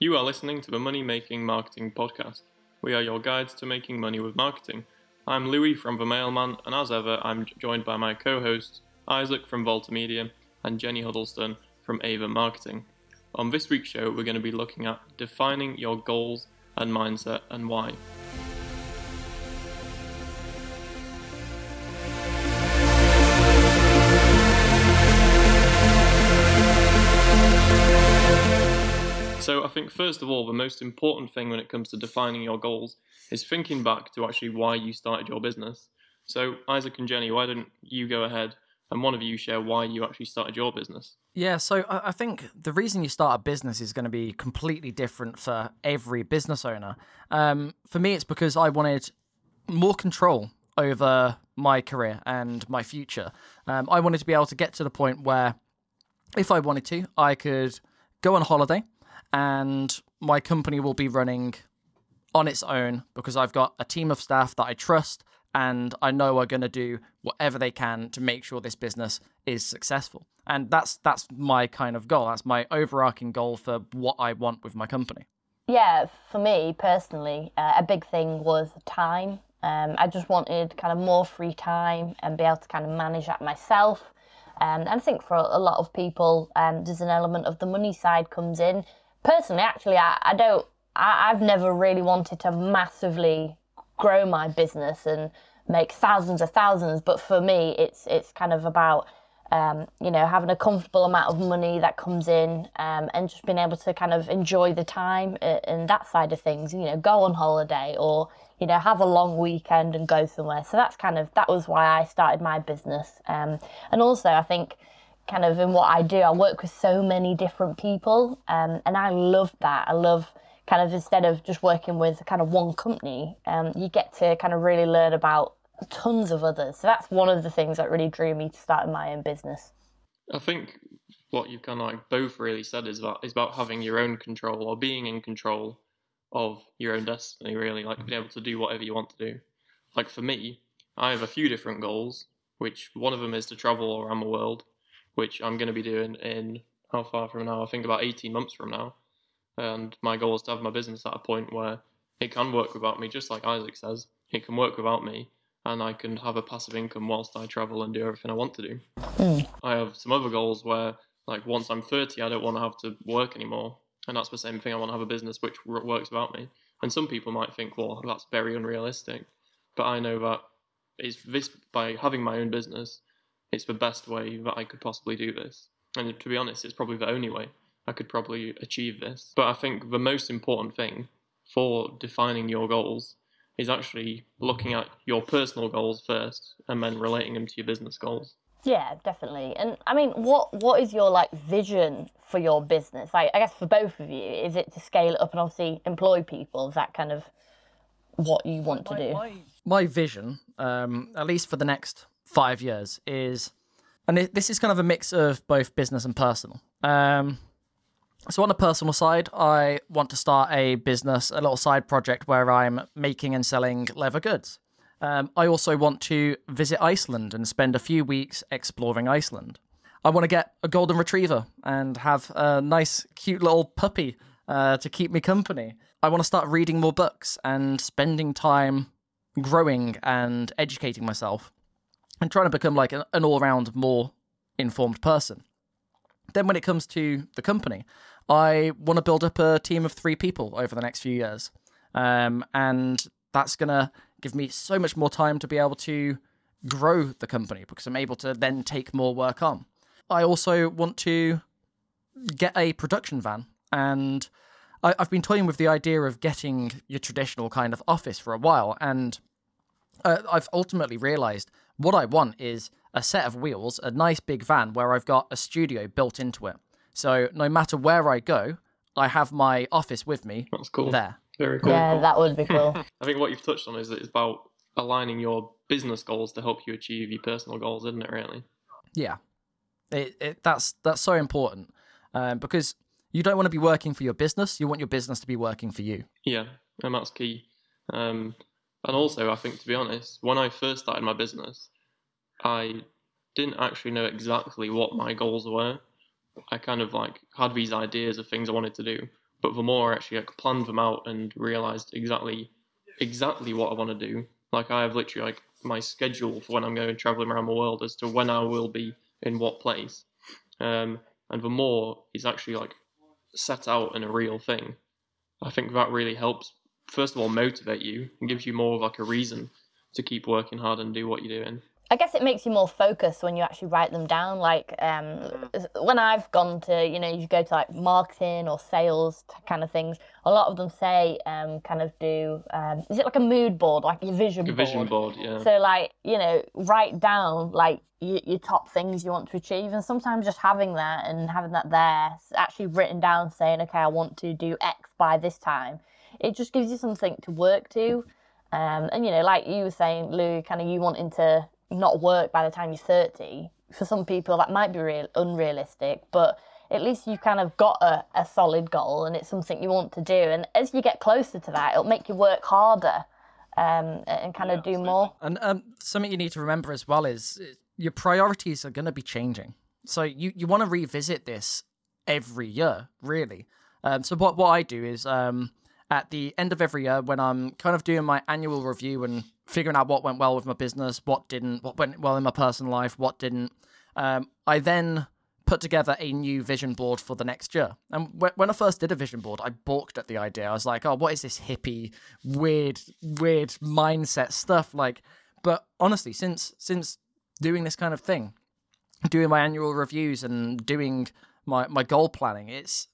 You are listening to the Money Making Marketing Podcast. We are your guides to making money with marketing. I'm Louis from The Mailman, and as ever, I'm joined by my co hosts, Isaac from Volta Media and Jenny Huddleston from Ava Marketing. On this week's show, we're going to be looking at defining your goals and mindset and why. So, I think first of all, the most important thing when it comes to defining your goals is thinking back to actually why you started your business. So, Isaac and Jenny, why don't you go ahead and one of you share why you actually started your business? Yeah, so I think the reason you start a business is going to be completely different for every business owner. Um, for me, it's because I wanted more control over my career and my future. Um, I wanted to be able to get to the point where, if I wanted to, I could go on holiday and my company will be running on its own because I've got a team of staff that I trust and I know are going to do whatever they can to make sure this business is successful. And that's that's my kind of goal. That's my overarching goal for what I want with my company. Yeah, for me personally, uh, a big thing was time. Um, I just wanted kind of more free time and be able to kind of manage that myself. Um, and I think for a lot of people, um, there's an element of the money side comes in personally, actually, I, I don't. I, I've never really wanted to massively grow my business and make thousands of thousands. But for me, it's it's kind of about um, you know having a comfortable amount of money that comes in um, and just being able to kind of enjoy the time and that side of things. You know, go on holiday or you know have a long weekend and go somewhere. So that's kind of that was why I started my business. Um, and also, I think kind of in what I do, I work with so many different people, um, and I love that. I love kind of instead of just working with kind of one company, um, you get to kind of really learn about tons of others. So that's one of the things that really drew me to starting my own business. I think what you've kind of like both really said is about is about having your own control or being in control of your own destiny. Really, like being able to do whatever you want to do. Like for me, I have a few different goals. Which one of them is to travel around the world which I'm going to be doing in how far from now? I think about 18 months from now. And my goal is to have my business at a point where it can work without me, just like Isaac says. It can work without me, and I can have a passive income whilst I travel and do everything I want to do. Mm. I have some other goals where, like, once I'm 30, I don't want to have to work anymore. And that's the same thing. I want to have a business which works without me. And some people might think, well, that's very unrealistic. But I know that is this by having my own business, it's the best way that I could possibly do this. And to be honest, it's probably the only way I could probably achieve this. But I think the most important thing for defining your goals is actually looking at your personal goals first and then relating them to your business goals. Yeah, definitely. And I mean, what what is your like vision for your business? Like, I guess for both of you, is it to scale it up and obviously employ people? Is that kind of what you want my, to do? My, my vision, um, at least for the next five years is, and this is kind of a mix of both business and personal. Um, so on the personal side, I want to start a business, a little side project where I'm making and selling leather goods. Um, I also want to visit Iceland and spend a few weeks exploring Iceland. I want to get a golden retriever and have a nice, cute little puppy uh, to keep me company. I want to start reading more books and spending time growing and educating myself and trying to become like an, an all round more informed person. Then, when it comes to the company, I want to build up a team of three people over the next few years. Um, and that's going to give me so much more time to be able to grow the company because I'm able to then take more work on. I also want to get a production van and I, have been toying with the idea of getting your traditional kind of office for a while and uh, I've ultimately realized what I want is a set of wheels, a nice big van where I've got a studio built into it. So no matter where I go, I have my office with me. That's cool. There. Very cool. Yeah, that would be cool. I think what you've touched on is that it's about aligning your business goals to help you achieve your personal goals, isn't it? Really. Yeah, it, it that's that's so important um, because you don't want to be working for your business. You want your business to be working for you. Yeah, and that's key. Um, and also, I think to be honest, when I first started my business, I didn't actually know exactly what my goals were. I kind of like had these ideas of things I wanted to do, But the more I actually like planned them out and realized exactly exactly what I want to do. Like I have literally like my schedule for when I'm going traveling around the world as to when I will be in what place. Um, and the more is actually like set out in a real thing, I think that really helps. First of all, motivate you and gives you more of like a reason to keep working hard and do what you're doing. I guess it makes you more focused when you actually write them down. Like um, when I've gone to, you know, you go to like marketing or sales kind of things. A lot of them say um, kind of do. Um, is it like a mood board, like your vision A board? vision board, yeah. So like you know, write down like your, your top things you want to achieve, and sometimes just having that and having that there, actually written down, saying, okay, I want to do X by this time. It just gives you something to work to. Um, and you know, like you were saying, Lou, kind of you wanting to not work by the time you're 30. For some people, that might be real unrealistic, but at least you've kind of got a, a solid goal and it's something you want to do. And as you get closer to that, it'll make you work harder um, and kind of do more. And um, something you need to remember as well is uh, your priorities are going to be changing. So you, you want to revisit this every year, really. Um, so what, what I do is um, at the end of every year, when I'm kind of doing my annual review and figuring out what went well with my business, what didn't, what went well in my personal life, what didn't, um, I then put together a new vision board for the next year. And wh- when I first did a vision board, I balked at the idea. I was like, "Oh, what is this hippie, weird, weird mindset stuff?" Like, but honestly, since since doing this kind of thing, doing my annual reviews and doing my my goal planning, it's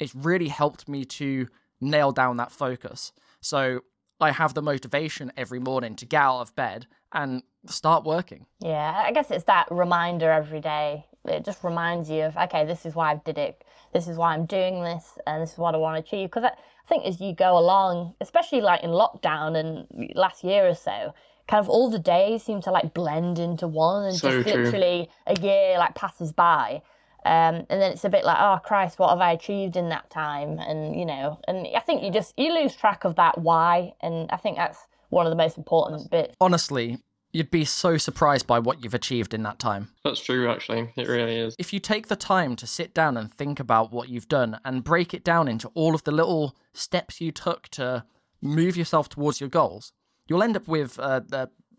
it's really helped me to nail down that focus. So I have the motivation every morning to get out of bed and start working. Yeah, I guess it's that reminder every day. It just reminds you of, okay, this is why I did it. This is why I'm doing this, and this is what I want to achieve. Because I, I think as you go along, especially like in lockdown and last year or so, kind of all the days seem to like blend into one, and So just true. literally a year like passes by. Um, and then it's a bit like, oh Christ, what have I achieved in that time? And you know, and I think you just you lose track of that why, and I think that's one of the most important bits. Honestly, you'd be so surprised by what you've achieved in that time. That's true, actually. It really is. If you take the time to sit down and think about what you've done and break it down into all of the little steps you took to move yourself towards your goals, you'll end up with a,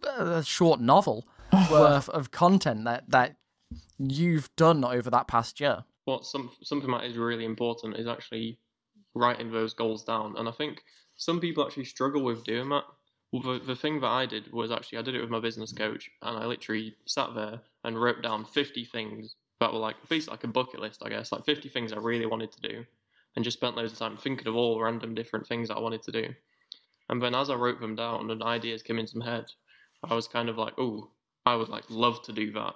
a, a short novel worth of content that, that you've done over that past year. what some something that is really important is actually writing those goals down. And I think some people actually struggle with doing that. Well, the, the thing that I did was actually I did it with my business coach, and I literally sat there and wrote down 50 things that were like basically like a bucket list, I guess, like 50 things I really wanted to do, and just spent loads of time thinking of all random different things I wanted to do. And then as I wrote them down and ideas came into my head, I was kind of like, oh, I would like love to do that.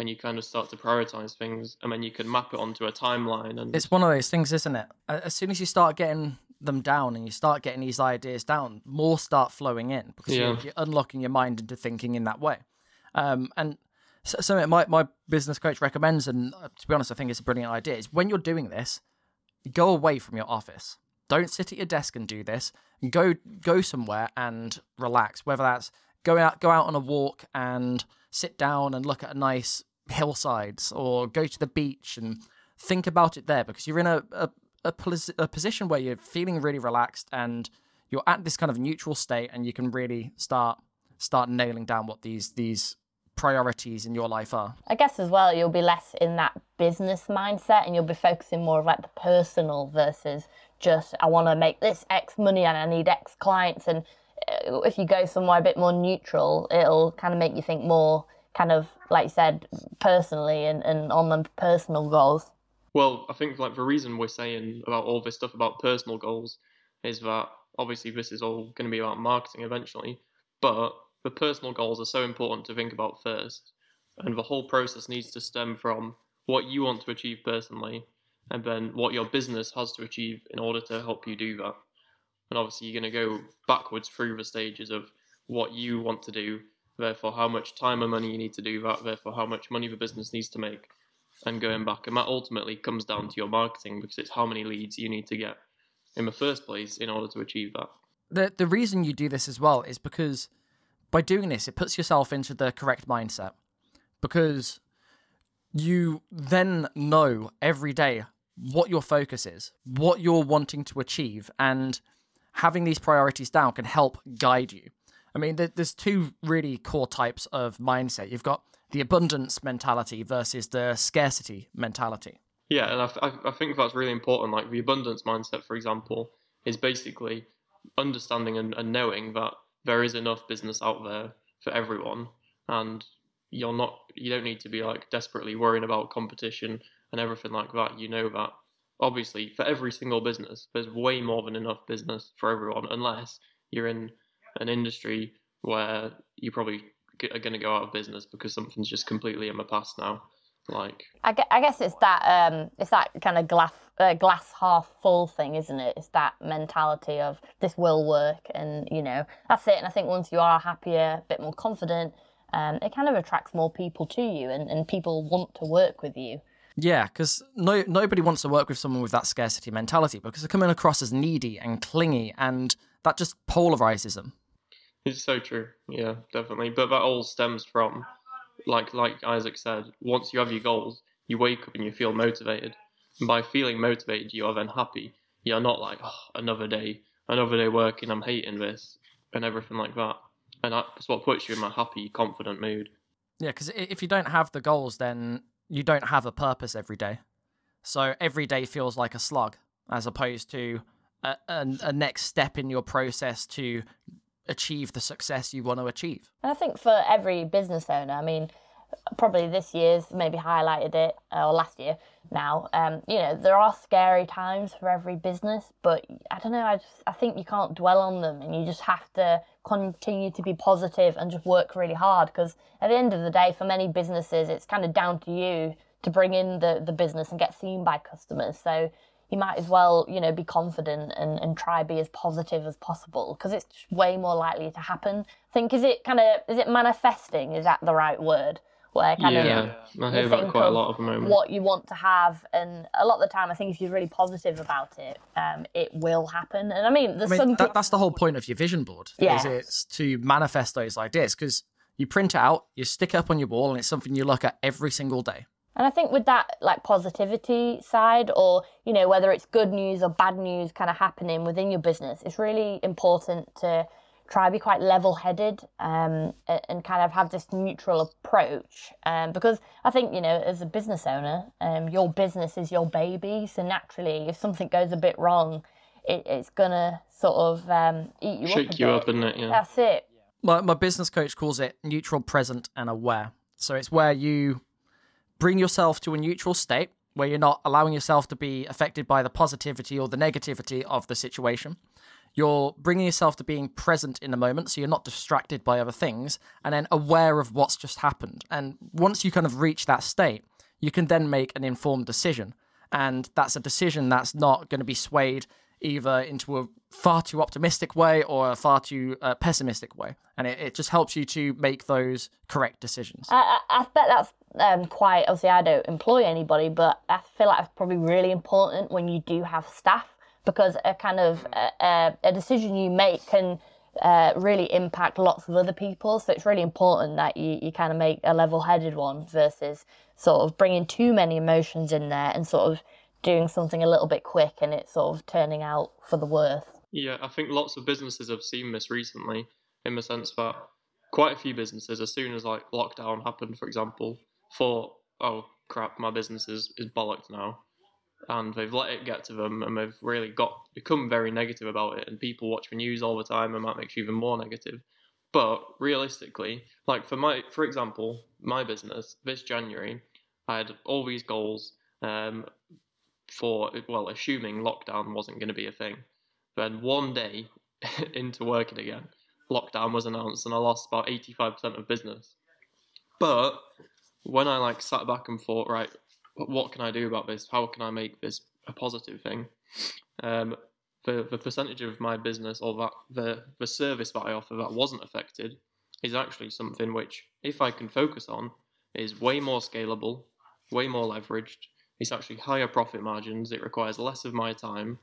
And you kind of start to prioritize things, and then you can map it onto a timeline. And It's one of those things, isn't it? As soon as you start getting them down and you start getting these ideas down, more start flowing in because you're, you're unlocking your mind into thinking in that way. Um, and so, something my, my business coach recommends, and uh, to be honest, I think it's a brilliant idea, is when you're doing this, go away from your office. Don't sit at your desk and do this. Go go somewhere and relax. Whether that's go out go out on a walk and sit down and look at a nice hillsides, or go to the beach and think about it there, because you're in a a, a, a position where you're feeling really relaxed and you're at this kind of neutral state, and you can really start start nailing down what these these priorities in your life are. I guess as well, you'll be less in that business mindset and you'll be focusing more of like the personal versus just, I want to make this X money and I need X clients. And uh, if you go somewhere a bit more neutral, it'll kind of make you think more kind of, like you said, personally and, and on the personal goals. Well, I think like the reason we're saying about all this stuff about personal goals is that obviously this is all going to be about marketing eventually, but the personal goals are so important to think about first, and the whole process needs to stem from what you want to achieve personally, and then what your business has to achieve in order to help you do that. And obviously, you're going to go backwards through the stages of what you want to do, therefore how much time and money you need to do that, therefore how much money the business needs to make and going back. And that ultimately comes down to your marketing because it's how many leads you need to get in the first place in order to achieve that. the the reason you do this as well is because by doing this it puts yourself into the correct mindset because you then know every day what your focus is, what you're wanting to achieve, and having these priorities down can help guide you. I mean, there's two really core types of mindset. You've got the abundance mentality versus the scarcity mentality. Yeah, and I, I think that's really important. Like the abundance mindset, for example, is basically understanding and, and knowing that there is enough business out there for everyone, and you're not you don't need to be like desperately worrying about competition and everything like that. You know that obviously for every single business, there's way more than enough business for everyone, unless you're in an industry where you probably are going to go out of business because something's just completely in the past now. Like, I guess it's that um, it's that kind of glass uh, glass half full thing, isn't it? It's that mentality of this will work, and you know that's it. And I think once you are happier, a bit more confident, um, it kind of attracts more people to you, and, and people want to work with you. Yeah, because no nobody wants to work with someone with that scarcity mentality because they're coming across as needy and clingy, and that just polarizes them. It's so true. Yeah, definitely. But that all stems from, like like Isaac said, once you have your goals, you wake up and you feel motivated. And by feeling motivated, you are then happy. You're not like, oh, another day, another day working, I'm hating this, and everything like that. And that's what puts you in a happy, confident mood. Yeah, because if you don't have the goals, then you don't have a purpose every day. So every day feels like a slug, as opposed to a, a, a next step in your process to achieve the success you want to achieve. And I think for every business owner, I mean, probably this year's maybe highlighted it, or last year now. Um, you know, there are scary times for every business, but I don't know. I just I think you can't dwell on them, and you just have to continue to be positive and just work really hard. Because at the end of the day, for many businesses, it's kind of down to you to bring in the the business and get seen by customers. So you might as well, you know, be confident and, and try be as positive as possible because it's way more likely to happen. I think is it kind of is it manifesting? Is that the right word? Where kind yeah, of yeah, I hear that quite a lot of the moment. What you want to have, and a lot of the time, I think if you're really positive about it, um, it will happen. And I mean, there's I mean, some that, that's the whole point of your vision board. Yeah, is it's to manifest those ideas because you print it out, you stick it up on your wall, and it's something you look at every single day. And I think with that like positivity side or, you know, whether it's good news or bad news kind of happening within your business, it's really important to try to be quite level headed um, and kind of have this neutral approach. Um, because I think, you know, as a business owner, um, your business is your baby. So naturally, if something goes a bit wrong, it, it's going to sort of um, eat you Shake up. Shake you bit. up, isn't it? Yeah. That's it. My, my business coach calls it neutral, present, and aware. So it's where you bring yourself to a neutral state where you're not allowing yourself to be affected by the positivity or the negativity of the situation. You're bringing yourself to being present in the moment, so you're not distracted by other things, and then aware of what's just happened. And once you kind of reach that state, you can then make an informed decision. And that's a decision that's not going to be swayed either into a far too optimistic way or a far too uh, pessimistic way. And it, it, just helps you to make those correct decisions. I, I, I bet that's um, quite, obviously, I don't employ anybody, but I feel like it's probably really important when you do have staff because a kind of a, a decision you make can uh, really impact lots of other people. So it's really important that you, you kind of make a level headed one versus sort of bringing too many emotions in there and sort of doing something a little bit quick and it's sort of turning out for the worse. Yeah, I think lots of businesses have seen this recently in the sense that quite a few businesses, as soon as like lockdown happened, for example, thought, oh crap, my business is, is bollocked now. And they've let it get to them and they've really got become very negative about it. And people watch the news all the time and that makes you even more negative. But realistically, like for my for example, my business, this January, I had all these goals. Um, for well, assuming lockdown wasn't going to be a thing. Then one day into working again, lockdown was announced, and I lost about eighty five percent of business. But when I like sat back and thought, right, what can I do about this? How can I make this a positive thing? Um, the the percentage of my business or that the the service that I offer that wasn't affected is actually something which, if I can focus on, is way more scalable, way more leveraged, it's actually higher profit margins, it requires less of my time,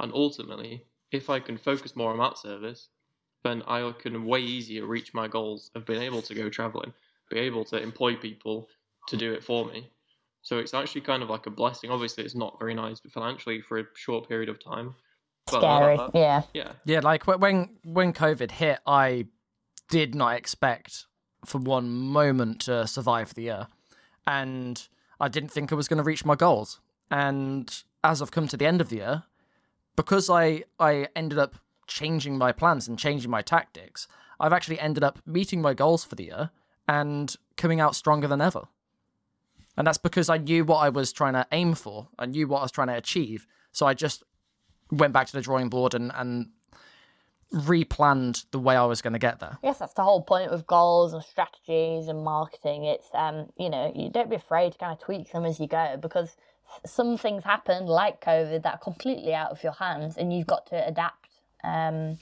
and ultimately, if I can focus more on that service, then I can way easier reach my goals of being able to go traveling, be able to employ people to do it for me. So it's actually kind of like a blessing. Obviously, it's not very nice financially for a short period of time. But Scary. uh, Yeah. yeah, Yeah, like when when COVID hit, I did not expect for one moment to survive the year, and I didn't think I was going to reach my goals. And as I've come to the end of the year, because I I ended up changing my plans and changing my tactics, I've actually ended up meeting my goals for the year and coming out stronger than ever. And that's because I knew what I was trying to aim for. I knew what I was trying to achieve. So I just went back to the drawing board and, and replanned the way I was going to get there. Yes, that's the whole point with goals and strategies and marketing. It's um, you know, you don't be afraid to kind of tweak them as you go because some things happen like COVID that are completely out of your hands, and you've got to adapt um,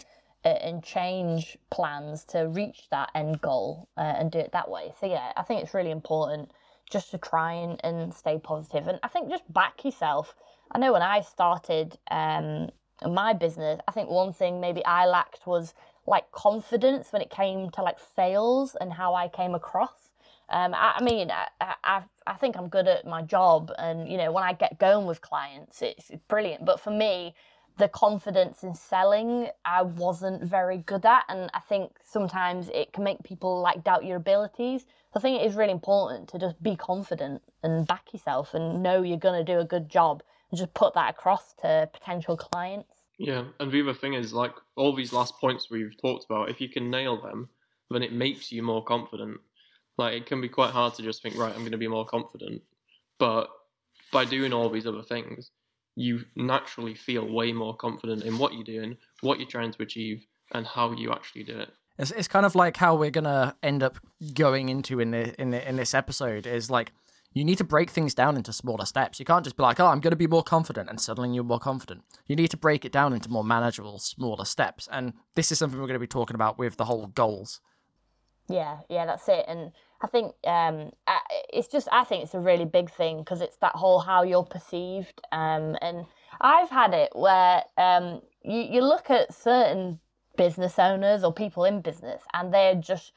and change plans to reach that end goal uh, and do it that way. So yeah, I think it's really important just to try and, and stay positive, and I think just back yourself. I know when I started um, my business, I think one thing maybe I lacked was like confidence when it came to like sales and how I came across. Um, I, I mean, I, I, I think I'm good at my job, and you know, when I get going with clients, it's, it's brilliant. But for me, the confidence in selling, I wasn't very good at, and I think sometimes it can make people like doubt your abilities. So I think it is really important to just be confident and back yourself, and know you're gonna do a good job, and just put that across to potential clients. yeah. And the other thing is, like all these last points we've talked about, if you can nail them, then it makes you more confident. Like it can be quite hard to just think, right, I'm to be more confident, but by doing all these other things, you naturally feel way more confident in what you're doing, what you're trying to achieve, and how you actually do it. It's, it's kind of like how we're gonna end up going into in the in the in this episode is like you need to break things down into smaller steps. You can't just be like, oh, I'm going to be more confident, and suddenly you're more confident. You need to break it down into more manageable, smaller steps. And this is something we're going to be talking about with the whole goals. Yeah, yeah, that's it. And I think um, it's just, I think it's a really big thing because it's that whole how you're perceived. Um, and I've had it where um, you, you look at certain business owners or people in business and they're just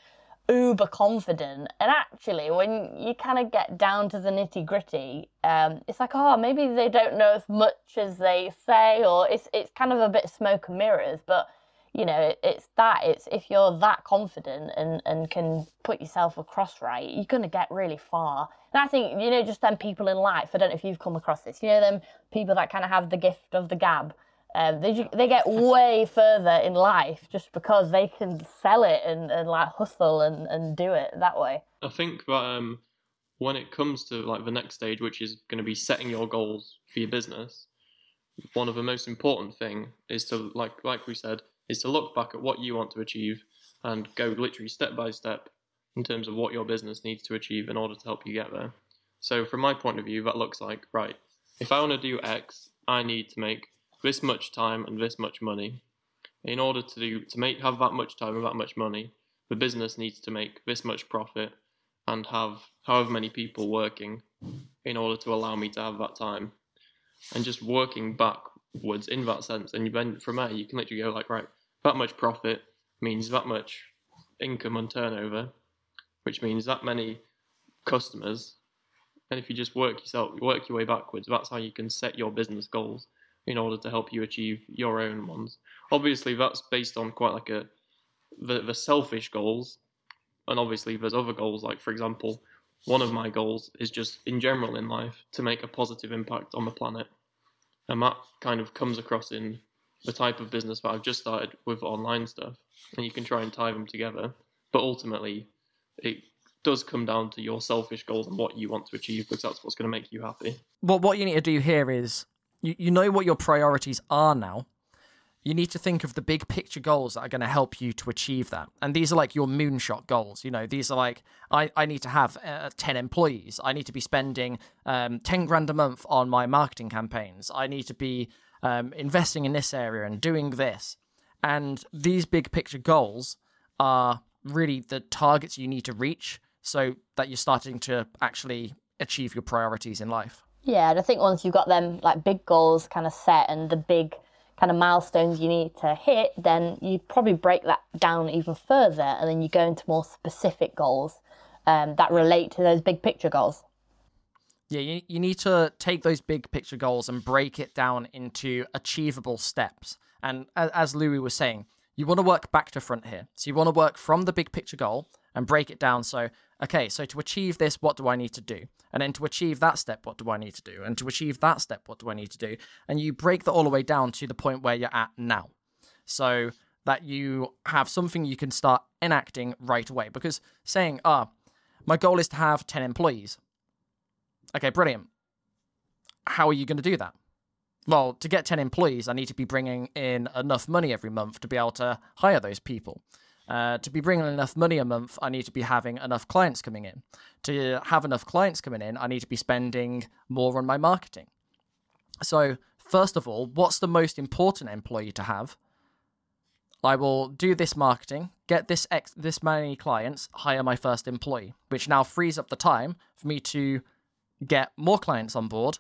uber confident. And actually, when you kind of get down to the nitty gritty, um, it's like, oh, maybe they don't know as much as they say, or it's, it's kind of a bit smoke and mirrors. But you know it, it's that it's if you're that confident and and can put yourself across right you're going to get really far. And i think you know just them people in life i don't know if you've come across this you know them people that kind of have the gift of the gab um, they they get way further in life just because they can sell it and, and like hustle and, and do it that way. I think that um, when it comes to like the next stage, which is going to be setting your goals for your business, one of the most important thing is to like like we said is to look back at what you want to achieve and go literally step by step in terms of what your business needs to achieve in order to help you get there. So from my point of view, that looks like right. If I want to do X, I need to make this much time and this much money. In order to do to make have that much time and that much money, the business needs to make this much profit and have however many people working in order to allow me to have that time. And just working backwards in that sense. And you then from there, you can literally go like, right, that much profit means that much income and turnover, which means that many customers. And if you just work yourself, work your way backwards, that's how you can set your business goals in order to help you achieve your own ones. Obviously, that's based on quite like a the, the selfish goals and obviously there's other goals like for example one of my goals is just in general in life to make a positive impact on the planet and that kind of comes across in the type of business that i've just started with online stuff and you can try and tie them together but ultimately it does come down to your selfish goals and what you want to achieve because that's what's going to make you happy Well, what you need to do here is you, you know what your priorities are now. You need to think of the big picture goals that are going to help you to achieve that. And these are like your moonshot goals. You know, these are like, I, I need to have uh, 10 employees. I need to be spending um, 10 grand a month on my marketing campaigns. I need to be um, investing in this area and doing this. And these big picture goals are really the targets you need to reach so that you're starting to actually achieve your priorities in life. Yeah, and I think once you've got them like big goals kind of set and the big kind of milestones you need to hit, then you probably break that down even further and then you go into more specific goals um, that relate to those big picture goals. Yeah, you, you need to take those big picture goals and break it down into achievable steps. And as, Louis was saying, you want to work back to front here. So you want to work from the big picture goal and break it down. So, okay, so to achieve this, what do I need to do? And then to achieve that step, what do I need to do? And to achieve that step, what do I need to do? And you break that all the way down to the point where you're at now. So that you have something you can start enacting right away. Because saying, ah, my goal is to have 10 employees. Okay, brilliant. How are you going to do that? Well, to get 10 employees, I need to be bringing in enough money every month to be able to hire those people. Uh, to be bringing enough money a month, I need to be having enough clients coming in. To have enough clients coming in, I need to be spending more on my marketing. So, first of all, what's the most important employee to have? I will do this marketing, get this ex- this many clients, hire my first employee, which now frees up the time for me to get more clients on board,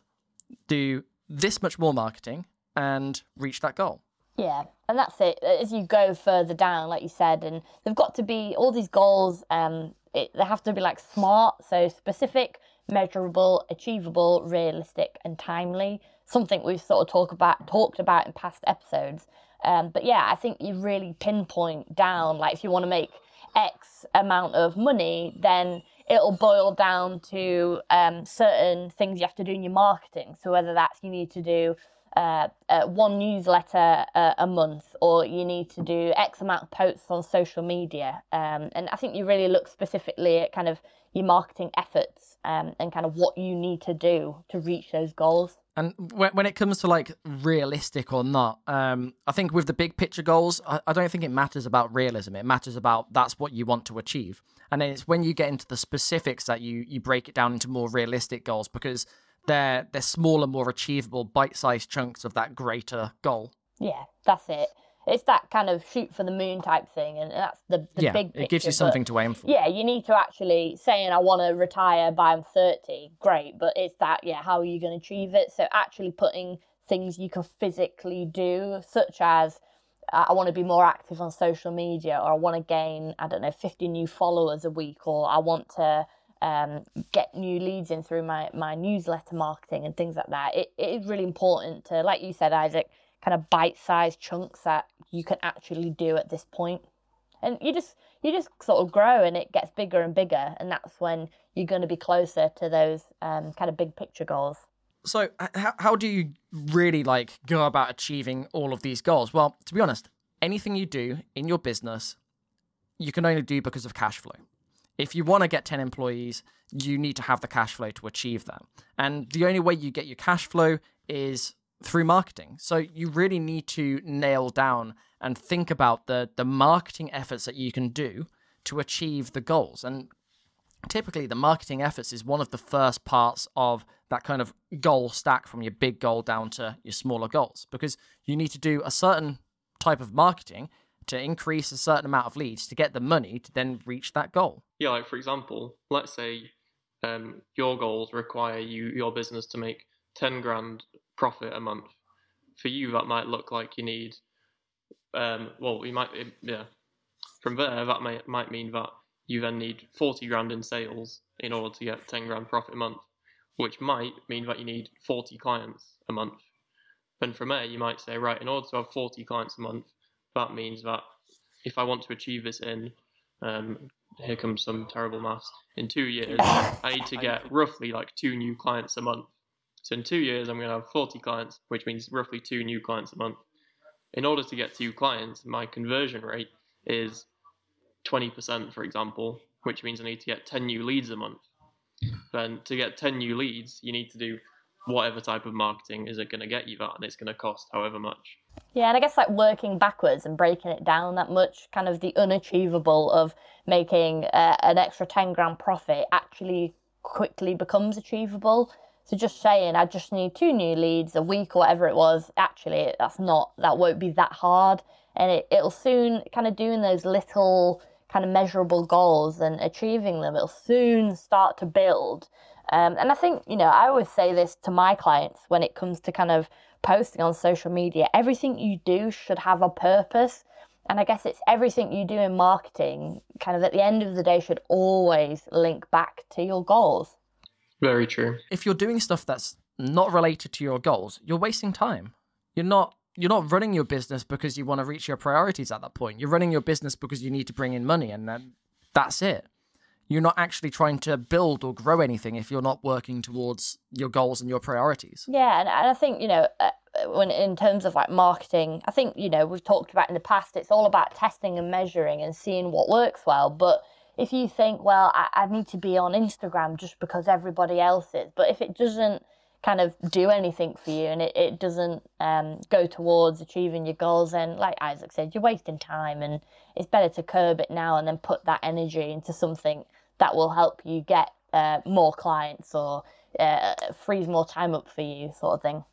do this much more marketing, and reach that goal. Yeah, and that's it. As you go further down, like you said, and they've got to be all these goals. Um, it, they have to be like smart, so specific, measurable, achievable, realistic, and timely. Something we've sort of talked about talked about in past episodes. Um, but yeah, I think you really pinpoint down. Like if you want to make X amount of money, then it'll boil down to um, certain things you have to do in your marketing. So whether that's you need to do uh, uh, one newsletter uh, a month, or you need to do X amount of posts on social media. Um, and I think you really look specifically at kind of your marketing efforts um, and kind of what you need to do to reach those goals. And when it comes to like realistic or not, um, I think with the big picture goals, I, I don't think it matters about realism. It matters about that's what you want to achieve. And then it's when you get into the specifics that you you break it down into more realistic goals because they're they're smaller, more achievable, bite-sized chunks of that greater goal. Yeah, that's it. It's that kind of shoot for the moon type thing, and that's the, the yeah, big. Picture. it gives you something to aim for. Yeah, you need to actually saying I want to retire by I'm 30. Great, but it's that yeah, how are you going to achieve it? So actually putting things you can physically do, such as uh, I want to be more active on social media, or I want to gain I don't know 50 new followers a week, or I want to um, get new leads in through my my newsletter marketing and things like that. It, it is really important to, like you said, Isaac kind of bite-sized chunks that you can actually do at this point. And you just you just sort of grow and it gets bigger and bigger and that's when you're going to be closer to those um, kind of big picture goals. So how, how do you really like go about achieving all of these goals? Well to be honest anything you do in your business you can only do because of cash flow. If you want to get 10 employees you need to have the cash flow to achieve that. And the only way you get your cash flow is through marketing. So you really need to nail down and think about the the marketing efforts that you can do to achieve the goals. And typically the marketing efforts is one of the first parts of that kind of goal stack from your big goal down to your smaller goals because you need to do a certain type of marketing to increase a certain amount of leads to get the money to then reach that goal. Yeah, like for example, let's say um, your goals require you your business to make 10 grand profit a month. For you, that might look like you need, um, well, you might, yeah. From there, that might, might mean that you then need 40 grand in sales in order to get 10 grand profit a month, which might mean that you need 40 clients a month. And from there, you might say, right, in order to have 40 clients a month, that means that if I want to achieve this in, um, here comes some terrible maths, in two years, I need to get roughly like two new clients a month. So in two years, I'm going to have 40 clients, which means roughly two new clients a month. In order to get two clients, my conversion rate is 20%, for example, which means I need to get 10 new leads a month. Then to get 10 new leads, you need to do whatever type of marketing is it going to get you that, and it's going to cost however much. Yeah, and I guess like working backwards and breaking it down that much, kind of the unachievable of making uh, an extra 10 grand profit actually quickly becomes achievable. So just saying, I just need two new leads a week or whatever it was, actually, that's not, that won't be that hard. And it, it'll soon, kind of doing those little kind of measurable goals and achieving them, it'll soon start to build. Um, and I think, you know, I always say this to my clients when it comes to kind of posting on social media everything you do should have a purpose. And I guess it's everything you do in marketing, kind of at the end of the day, should always link back to your goals. Very true. If you're doing stuff that's not related to your goals, you're wasting time. You're not you're not running your business because you want to reach your priorities at that point. You're running your business because you need to bring in money and then that's it. You're not actually trying to build or grow anything if you're not working towards your goals and your priorities. Yeah, and, and I think you know uh, when in terms of like marketing, I think you know we've talked about in the past. It's all about testing and measuring and seeing what works well. But if you think, well, I, I need to be on Instagram just because everybody else is, but if it doesn't kind of do anything for you and it, it doesn't um, go towards achieving your goals, then, like Isaac said, you're wasting time and it's better to curb it now and then put that energy into something that will help you get uh, more clients or uh, frees more time up for you, sort of thing.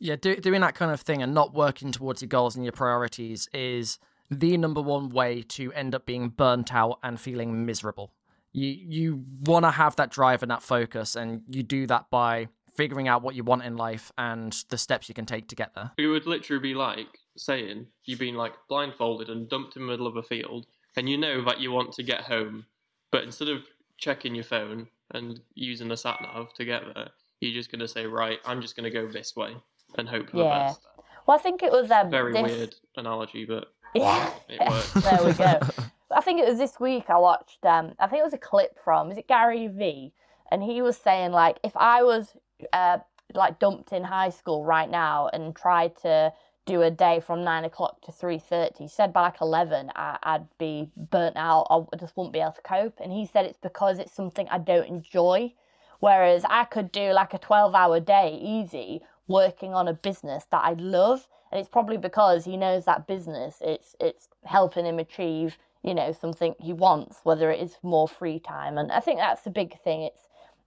Yeah, do, doing that kind of thing and not working towards your goals and your priorities is the number one way to end up being burnt out and feeling miserable. You you want to have that drive and that focus, and you do that by figuring out what you want in life and the steps you can take to get there. It would literally be like saying you've been like blindfolded and dumped in the middle of a field, and you know that you want to get home, but instead of checking your phone and using the sat nav to get there, you're just gonna say, right, I'm just gonna go this way and hope for Yeah. the best. Well, I think it was um, Very this... weird analogy, but Yeah, it there we go. I think it was this week I watched. Um, I think it was a clip from. Is it Gary V? And he was saying like, if I was uh, like dumped in high school right now and tried to do a day from nine o'clock to three thirty, he said by like eleven I, I'd be burnt out. I just wouldn't be able to cope. And he said it's because it's something I don't enjoy. Whereas I could do like a twelve hour day easy working on a business that I love and it's probably because he knows that business. It's it's helping him achieve you know something he wants whether it is more free time. And i think that's the big thing. It's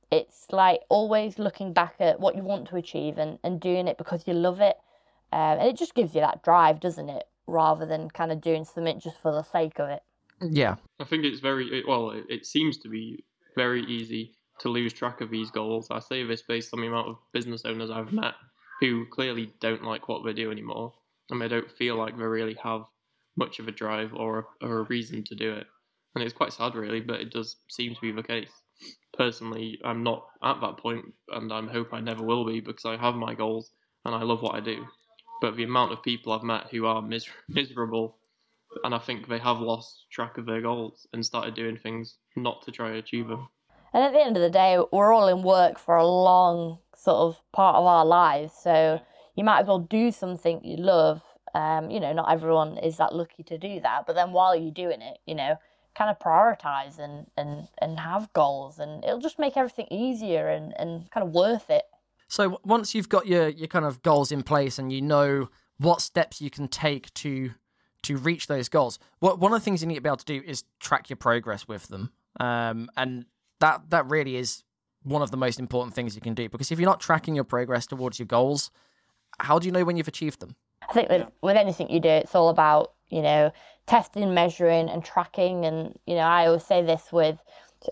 it's like always looking back at what you want to achieve and, and doing it because you love it. Um, and it just gives you that drive doesn't it? Rather than kind of doing something just for the sake of it. Yeah, I think it's very it, well. It, it seems to be very easy to lose track of these goals. I say this based on the amount of business owners I've met who clearly don't like what they do anymore, and they don't feel like they really have much of a drive or a, or a reason to do it. And it's quite sad, really, but it does seem to be the case. Personally, I'm not at that point, and I hope I never will be because I have my goals and I love what I do. But the amount of people I've met who are mis- miserable and I think they have lost track of their goals and started doing things not to try to achieve them. And at the end of the day we're all in work for a long sort of part of our lives so you might as well do something you love. Um, you know not everyone is that lucky to do that but then while you're doing it you know kind of prioritize and and and have goals and it'll just make everything easier and and kind of worth it. So once you've got your your kind of goals in place and you know what steps you can take to to reach those goals, what one of the things you need to be able to do is track your progress with them. Um, and that that really is one of the most important things you can do because if you're not tracking your progress towards your goals, how do you know when you've achieved them? I think with, with anything you do, it's all about, you know, testing, measuring, and tracking. And, you know, I always say this with,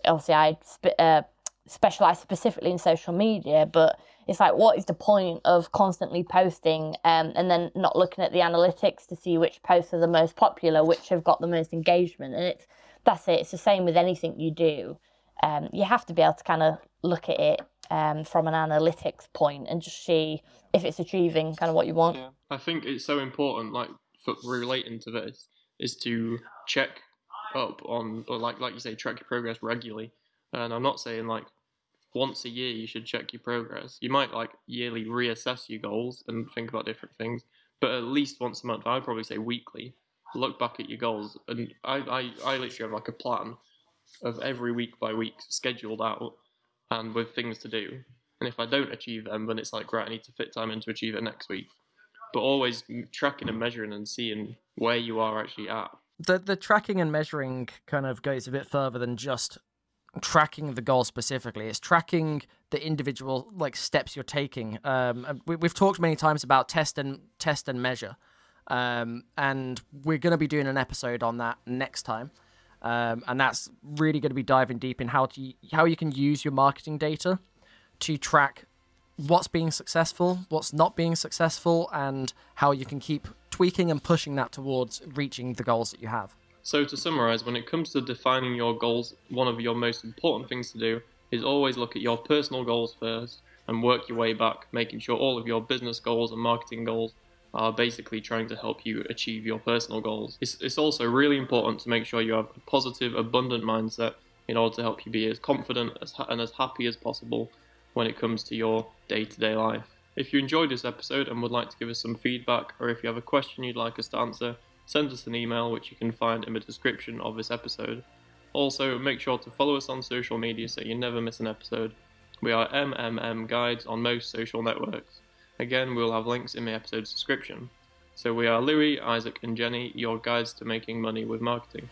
obviously, I spe- uh, specialize specifically in social media, but it's like, what is the point of constantly posting um, and then not looking at the analytics to see which posts are the most popular, which have got the most engagement? And it's, that's it. It's the same with anything you do. Um, you have to be able to kind of look at it um, from an analytics point and just see if it's achieving kind of what you want. I think it's so important, like for relating to this, is to check up on, or like like you say, track your progress regularly. And I'm not saying like once a year you should check your progress. You might like yearly reassess your goals and think about different things, but at least once a month. I'd probably say weekly. Look back at your goals, and I I, I literally have like a plan of every week by week scheduled out and with things to do. And if I don't achieve them, then it's like, right, I need to fit time in to achieve it next week. But always tracking and measuring and seeing where you are actually at. The the tracking and measuring kind of goes a bit further than just tracking the goal specifically. It's tracking the individual like steps you're taking. Um, we, we've talked many times about test and test and measure, um, and we're going to be doing an episode on that next time. Um, and that's really going to be diving deep in how to how you can use your marketing data to track what's being successful, what's not being successful, and how you can keep tweaking and pushing that towards reaching the goals that you have. So, to summarize, when it comes to defining your goals, one of your most important things to do is always look at your personal goals first and work your way back, making sure all of your business goals and marketing goals are basically trying to help you achieve your personal goals. It's, it's also really important to make sure you have a positive, abundant mindset in order to help you be as confident as, and as happy as possible when it comes to your day to day life. If you enjoyed this episode and would like to give us some feedback, or if you have a question you'd like us to answer, send us an email which you can find in the description of this episode. Also, make sure to follow us on social media so you never miss an episode. We are MMM Guides on most social networks. Again, we'll have links in the episode's description. So we are Louis, Isaac, and Jenny, your guides to making money with marketing.